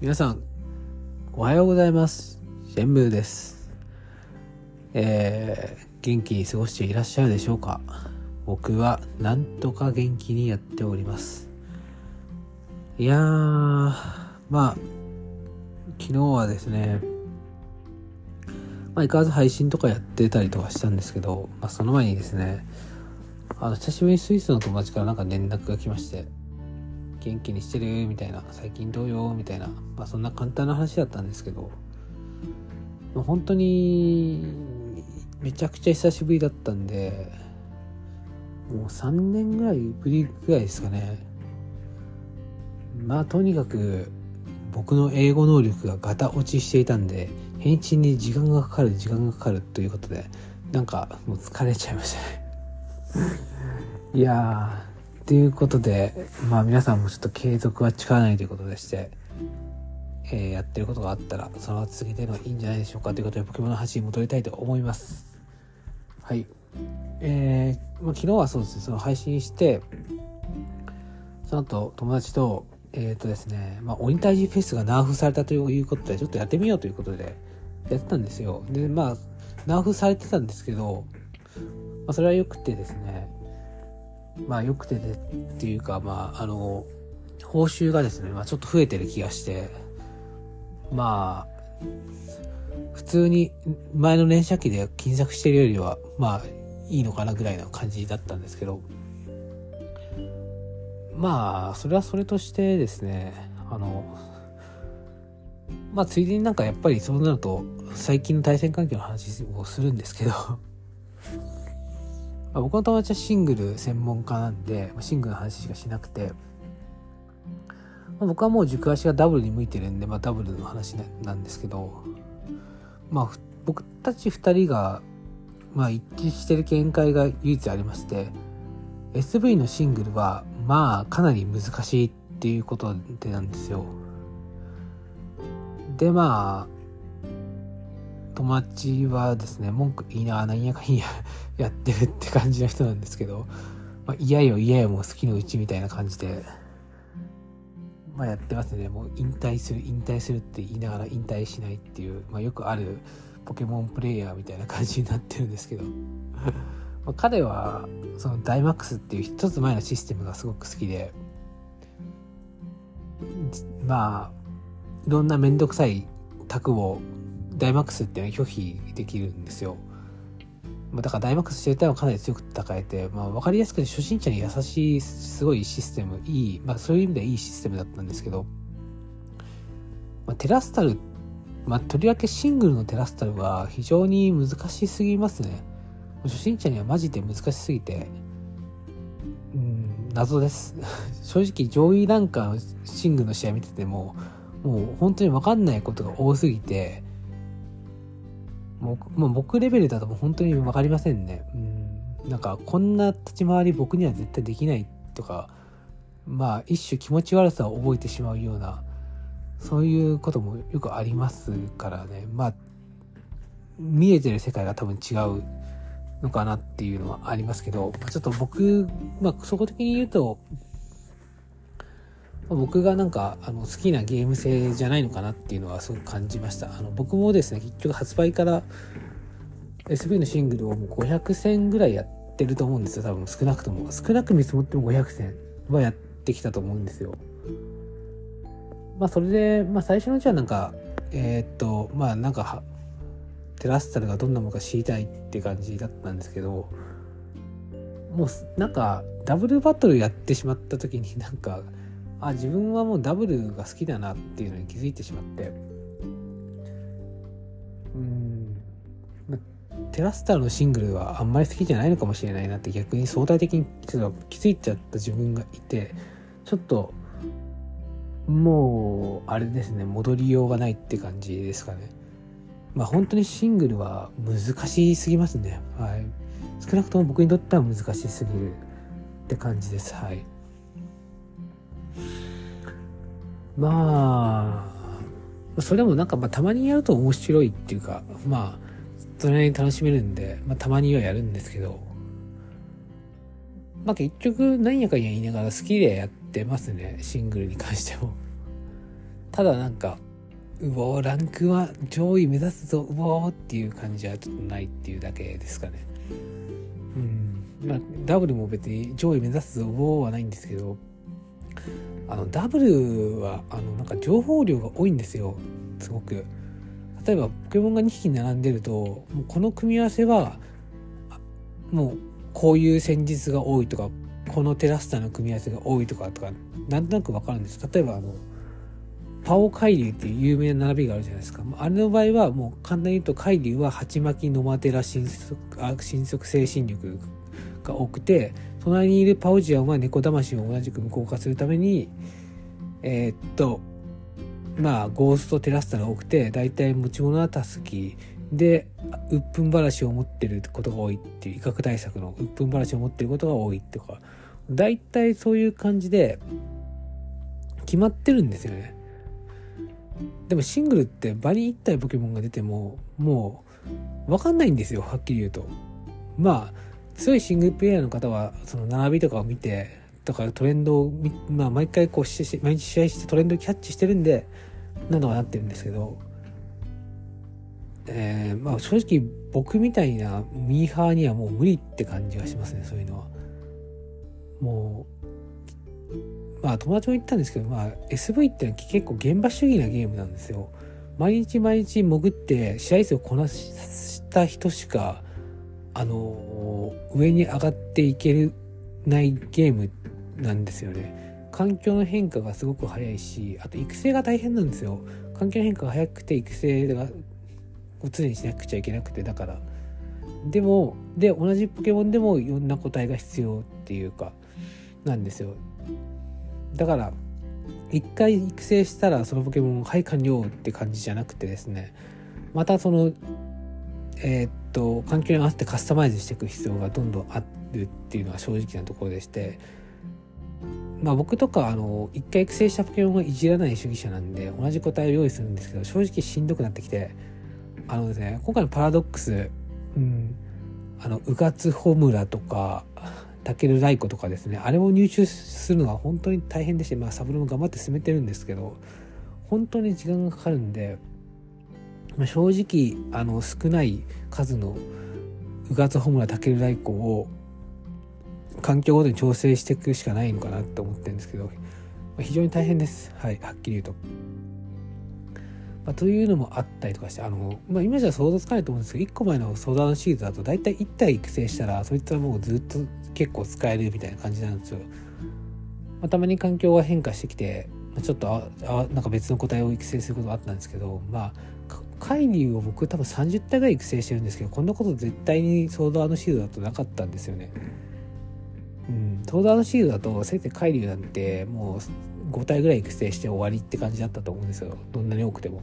皆さん、おはようございます。シェンブーです。えー、元気に過ごしていらっしゃるでしょうか僕はなんとか元気にやっております。いやー、まあ、昨日はですね、まあ、相変わらず配信とかやってたりとかしたんですけど、まあ、その前にですね、あの、久しぶりにスイスの友達からなんか連絡が来まして、元気にしてるみたいな、最近どうよみたいな、まあそんな簡単な話だったんですけど、本当にめちゃくちゃ久しぶりだったんで、もう3年ぐらいぶりぐらいですかね。まあとにかく僕の英語能力がガタ落ちしていたんで、返信に時間がかかる時間がかかるということで、なんかもう疲れちゃいましたね。いやということで、まあ皆さんもちょっと継続は力ないということでして、えーやってることがあったら、そのまま続けてるのがいいんじゃないでしょうかということで、ポケモンの話に戻りたいと思います。はい。えー、まあ、昨日はそうですね、その配信して、その後友達と、えっ、とですね、まあ、鬼退治フェスがナーフされたということで、ちょっとやってみようということで、やってたんですよ。で、まあ、ナーフされてたんですけど、まあ、それは良くてですね、まあ良くてでっていうか、まあ、あの、報酬がですね、まあちょっと増えてる気がして、まあ、普通に前の連射機で金策してるよりは、まあいいのかなぐらいの感じだったんですけど、まあ、それはそれとしてですね、あの、まあついでになんかやっぱりそうなると最近の対戦環境の話をするんですけど、まあ、僕の友達はシングル専門家なんで、まあシングルの話しかしなくて、まあ、僕はもう軸足がダブルに向いてるんで、まあ、ダブルの話なんですけど、まあ、僕たち2人が、まあ、一致してる見解が唯一ありまして SV のシングルはまあかなり難しいっていうことでなんですよ。でまあ友達はですね文句言いながらなんやかんややってるって感じの人なんですけど、まあ、嫌よ嫌よもう好きのうちみたいな感じで、まあ、やってますね。もう引退する引退するって言いながら引退しないっていう、まあ、よくあるポケモンプレイヤーみたいな感じになってるんですけど ま彼はそのダイマックスっていう一つ前のシステムがすごく好きでまあいろんな面倒くさいタクをダイマックスっていうのは拒否できるんですよ。まあだからダイマックスしてたらかなり強く戦えて、まあ、分かりやすくて初心者に優しいすごいシステムいい、まあ、そういう意味ではいいシステムだったんですけど、まあ、テラスタル、まあ、とりわけシングルのテラスタルは非常に難しすぎますね初心者にはマジで難しすぎてうん謎です 正直上位ランカーのシングルの試合見ててももう本当に分かんないことが多すぎてもうも僕レベルだともう本当に分かりませんね。うん。なんかこんな立ち回り僕には絶対できないとか、まあ一種気持ち悪さを覚えてしまうような、そういうこともよくありますからね。まあ、見えてる世界が多分違うのかなっていうのはありますけど、ちょっと僕、まあ、そこ的に言うと、僕がなんかあの好きなゲーム性じゃないのかなっていうのはすごく感じました。あの僕もですね結局発売から SV のシングルをもう500戦ぐらいやってると思うんですよ。多分少なくとも。少なく見積もっても500戦はやってきたと思うんですよ。まあそれで、まあ、最初のうちはなんかえーっとまあなんかテラスタルがどんなものか知りたいって感じだったんですけどもうなんかダブルバトルやってしまった時になんかあ自分はもうダブルが好きだなっていうのに気づいてしまって。うん、ま、テラスタルのシングルはあんまり好きじゃないのかもしれないなって逆に相対的にちょっと気づいちゃった自分がいてちょっともうあれですね戻りようがないって感じですかね。まあ本当にシングルは難しすぎますね。はい。少なくとも僕にとっては難しすぎるって感じです。はい。まあそれもなんかまあたまにやると面白いっていうかまあそれなりに楽しめるんで、まあ、たまにはやるんですけど。まあ結局何やかんや言いながら好きでやってますねシングルに関しても。ただなんかうおランクは上位目指すぞうおーっていう感じはちょっとないっていうだけですかね。うん。まあダブルも別に上位目指すぞうおーはないんですけど。あのダブルはあのなんか情報量が多いんですよ。すごく。例えばポケモンが2匹並んでるともうこの組み合わせはもうこういう戦術が多いとかこのテラスタの組み合わせが多いとかとかなんとなく分かるんです。例えばあのパオ海流っていう有名な並びがあるじゃないですか。あれの場合はもう簡単に言うと海流は鉢巻きノマテラ新速新速精神力が多くて隣にいるパオジアンは猫魂を同じく無効化するためにえー、っとまあゴーストテラスタが多くて大体持ち物はタスキ。で鬱憤話を持ってることが多いっていう威嚇対策の鬱憤話を持ってることが多いとか。大体そういう感じで決まってるんですよね。でもシングルって場に1体ポケモンが出てももう分かんないんですよはっきり言うと。まあ強いシングルプレイヤーの方はその並びとかを見てとかトレンドを、まあ、毎回こう毎日試合してトレンドキャッチしてるんでなんとかなってるんですけどえー、まあ正直僕みたいなミーハーにはもう無理って感じがしますねそういうのは。もうまあ友達も言ったんですけど、まあ、SV ってのは結構現場主義なゲームなんですよ。毎日毎日潜って試合数をこなした人しかあの上に上がっていけるないゲームなんですよね。環境の変化がすごく早いしあと育成が大変なんですよ。環境の変化が早くて育成が常にしなくちゃいけなくてだからでもで同じポケモンでもいろんな個体が必要っていうかなんですよだから一回育成したらそのポケモンはい完了って感じじゃなくてですねまたそのえー、っと環境に合わせてカスタマイズしていく必要がどんどんあるっていうのは正直なところでしてまあ僕とかあの一回育成したポケモンはいじらない主義者なんで同じ個体を用意するんですけど正直しんどくなってきてあのですね今回のパラドックス、うん、あのうがつホムラとかタケルライコとかですねあれを入手するのは本当に大変でして、まあ、サブルも頑張って進めてるんですけど本当に時間がかかるんで、まあ、正直あの少ない数のうがつホムラタケルライコを環境ごとに調整していくしかないのかなと思ってるんですけど、まあ、非常に大変ですはいはっきり言うと。まあ、というのもあったりとかしてあの、まあ、今じゃ想像つかないと思うんですけど1個前の相談シーズだと大体1体育成したらそいつはもうずっと結構使えるみたいな感じなんですよ。まあ、たまに環境が変化してきて、ちょっとああなんか別の個体を育成することがあったんですけどまあ海流を僕多分30体ぐらい育成してるんですけどこんなこと絶対にソードアードシールドだとなかったんですよね。うん、ソードアードシールドだとせいぜい海流なんてもう5体ぐらい育成して終わりって感じだったと思うんですよどんなに多くても。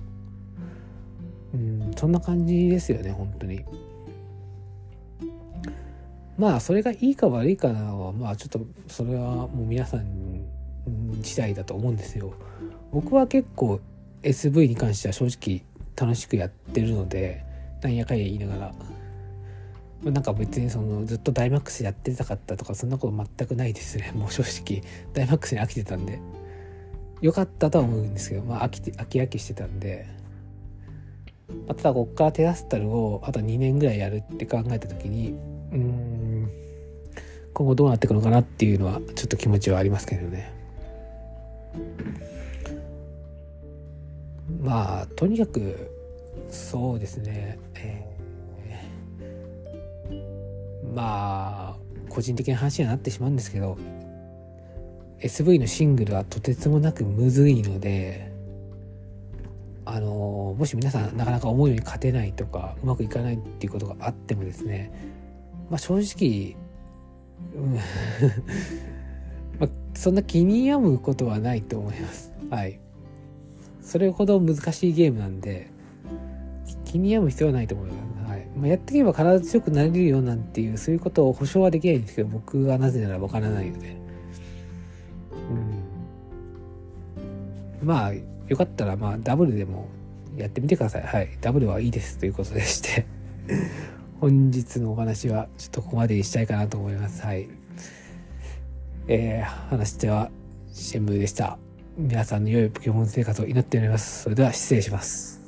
うんそんな感じですよね本当に。まあそれがいいか悪いかはまあちょっとそれはもう皆さん次第だと思うんですよ。僕は結構 SV に関しては正直楽しくやってるのでなんやかんや言いながら。なんか別にそのずっとダイマックスやってたかったとかそんなこと全くないですね。もう 正直。ダイマックスに飽きてたんで。よかったとは思うんですけどまあ飽きて飽き飽きしてたんで。まあ、ただこっからテラスタルをあと2年ぐらいやるって考えた時にうん今後どうなっていくのかなっていうのはちょっと気持ちはありますけどね。まあとにかくそうですね、えー、まあ個人的な話にはなってしまうんですけど SV のシングルはとてつもなくむずいのであのもし皆さんなかなか思うように勝てないとかうまくいかないっていうことがあってもですね、まあ、正直、うん まあ、そんな気に病むことはないと思います。はい。それほど難しいゲームなんで気に病む必要はないと思います。はいまあ、やっていけば必ず強くなれるよなんていうそういうことを保証はできないんですけど僕はなぜならわからないので。うん、まあよかったらまあダブルでもやってみてください。はい。ダブルはいいですということでして 本日のお話はちょっとここまでにしたいかなと思います。はい。えー、話しては新聞でした。皆さんの良いポケモン生活を祈っております。それでは失礼します。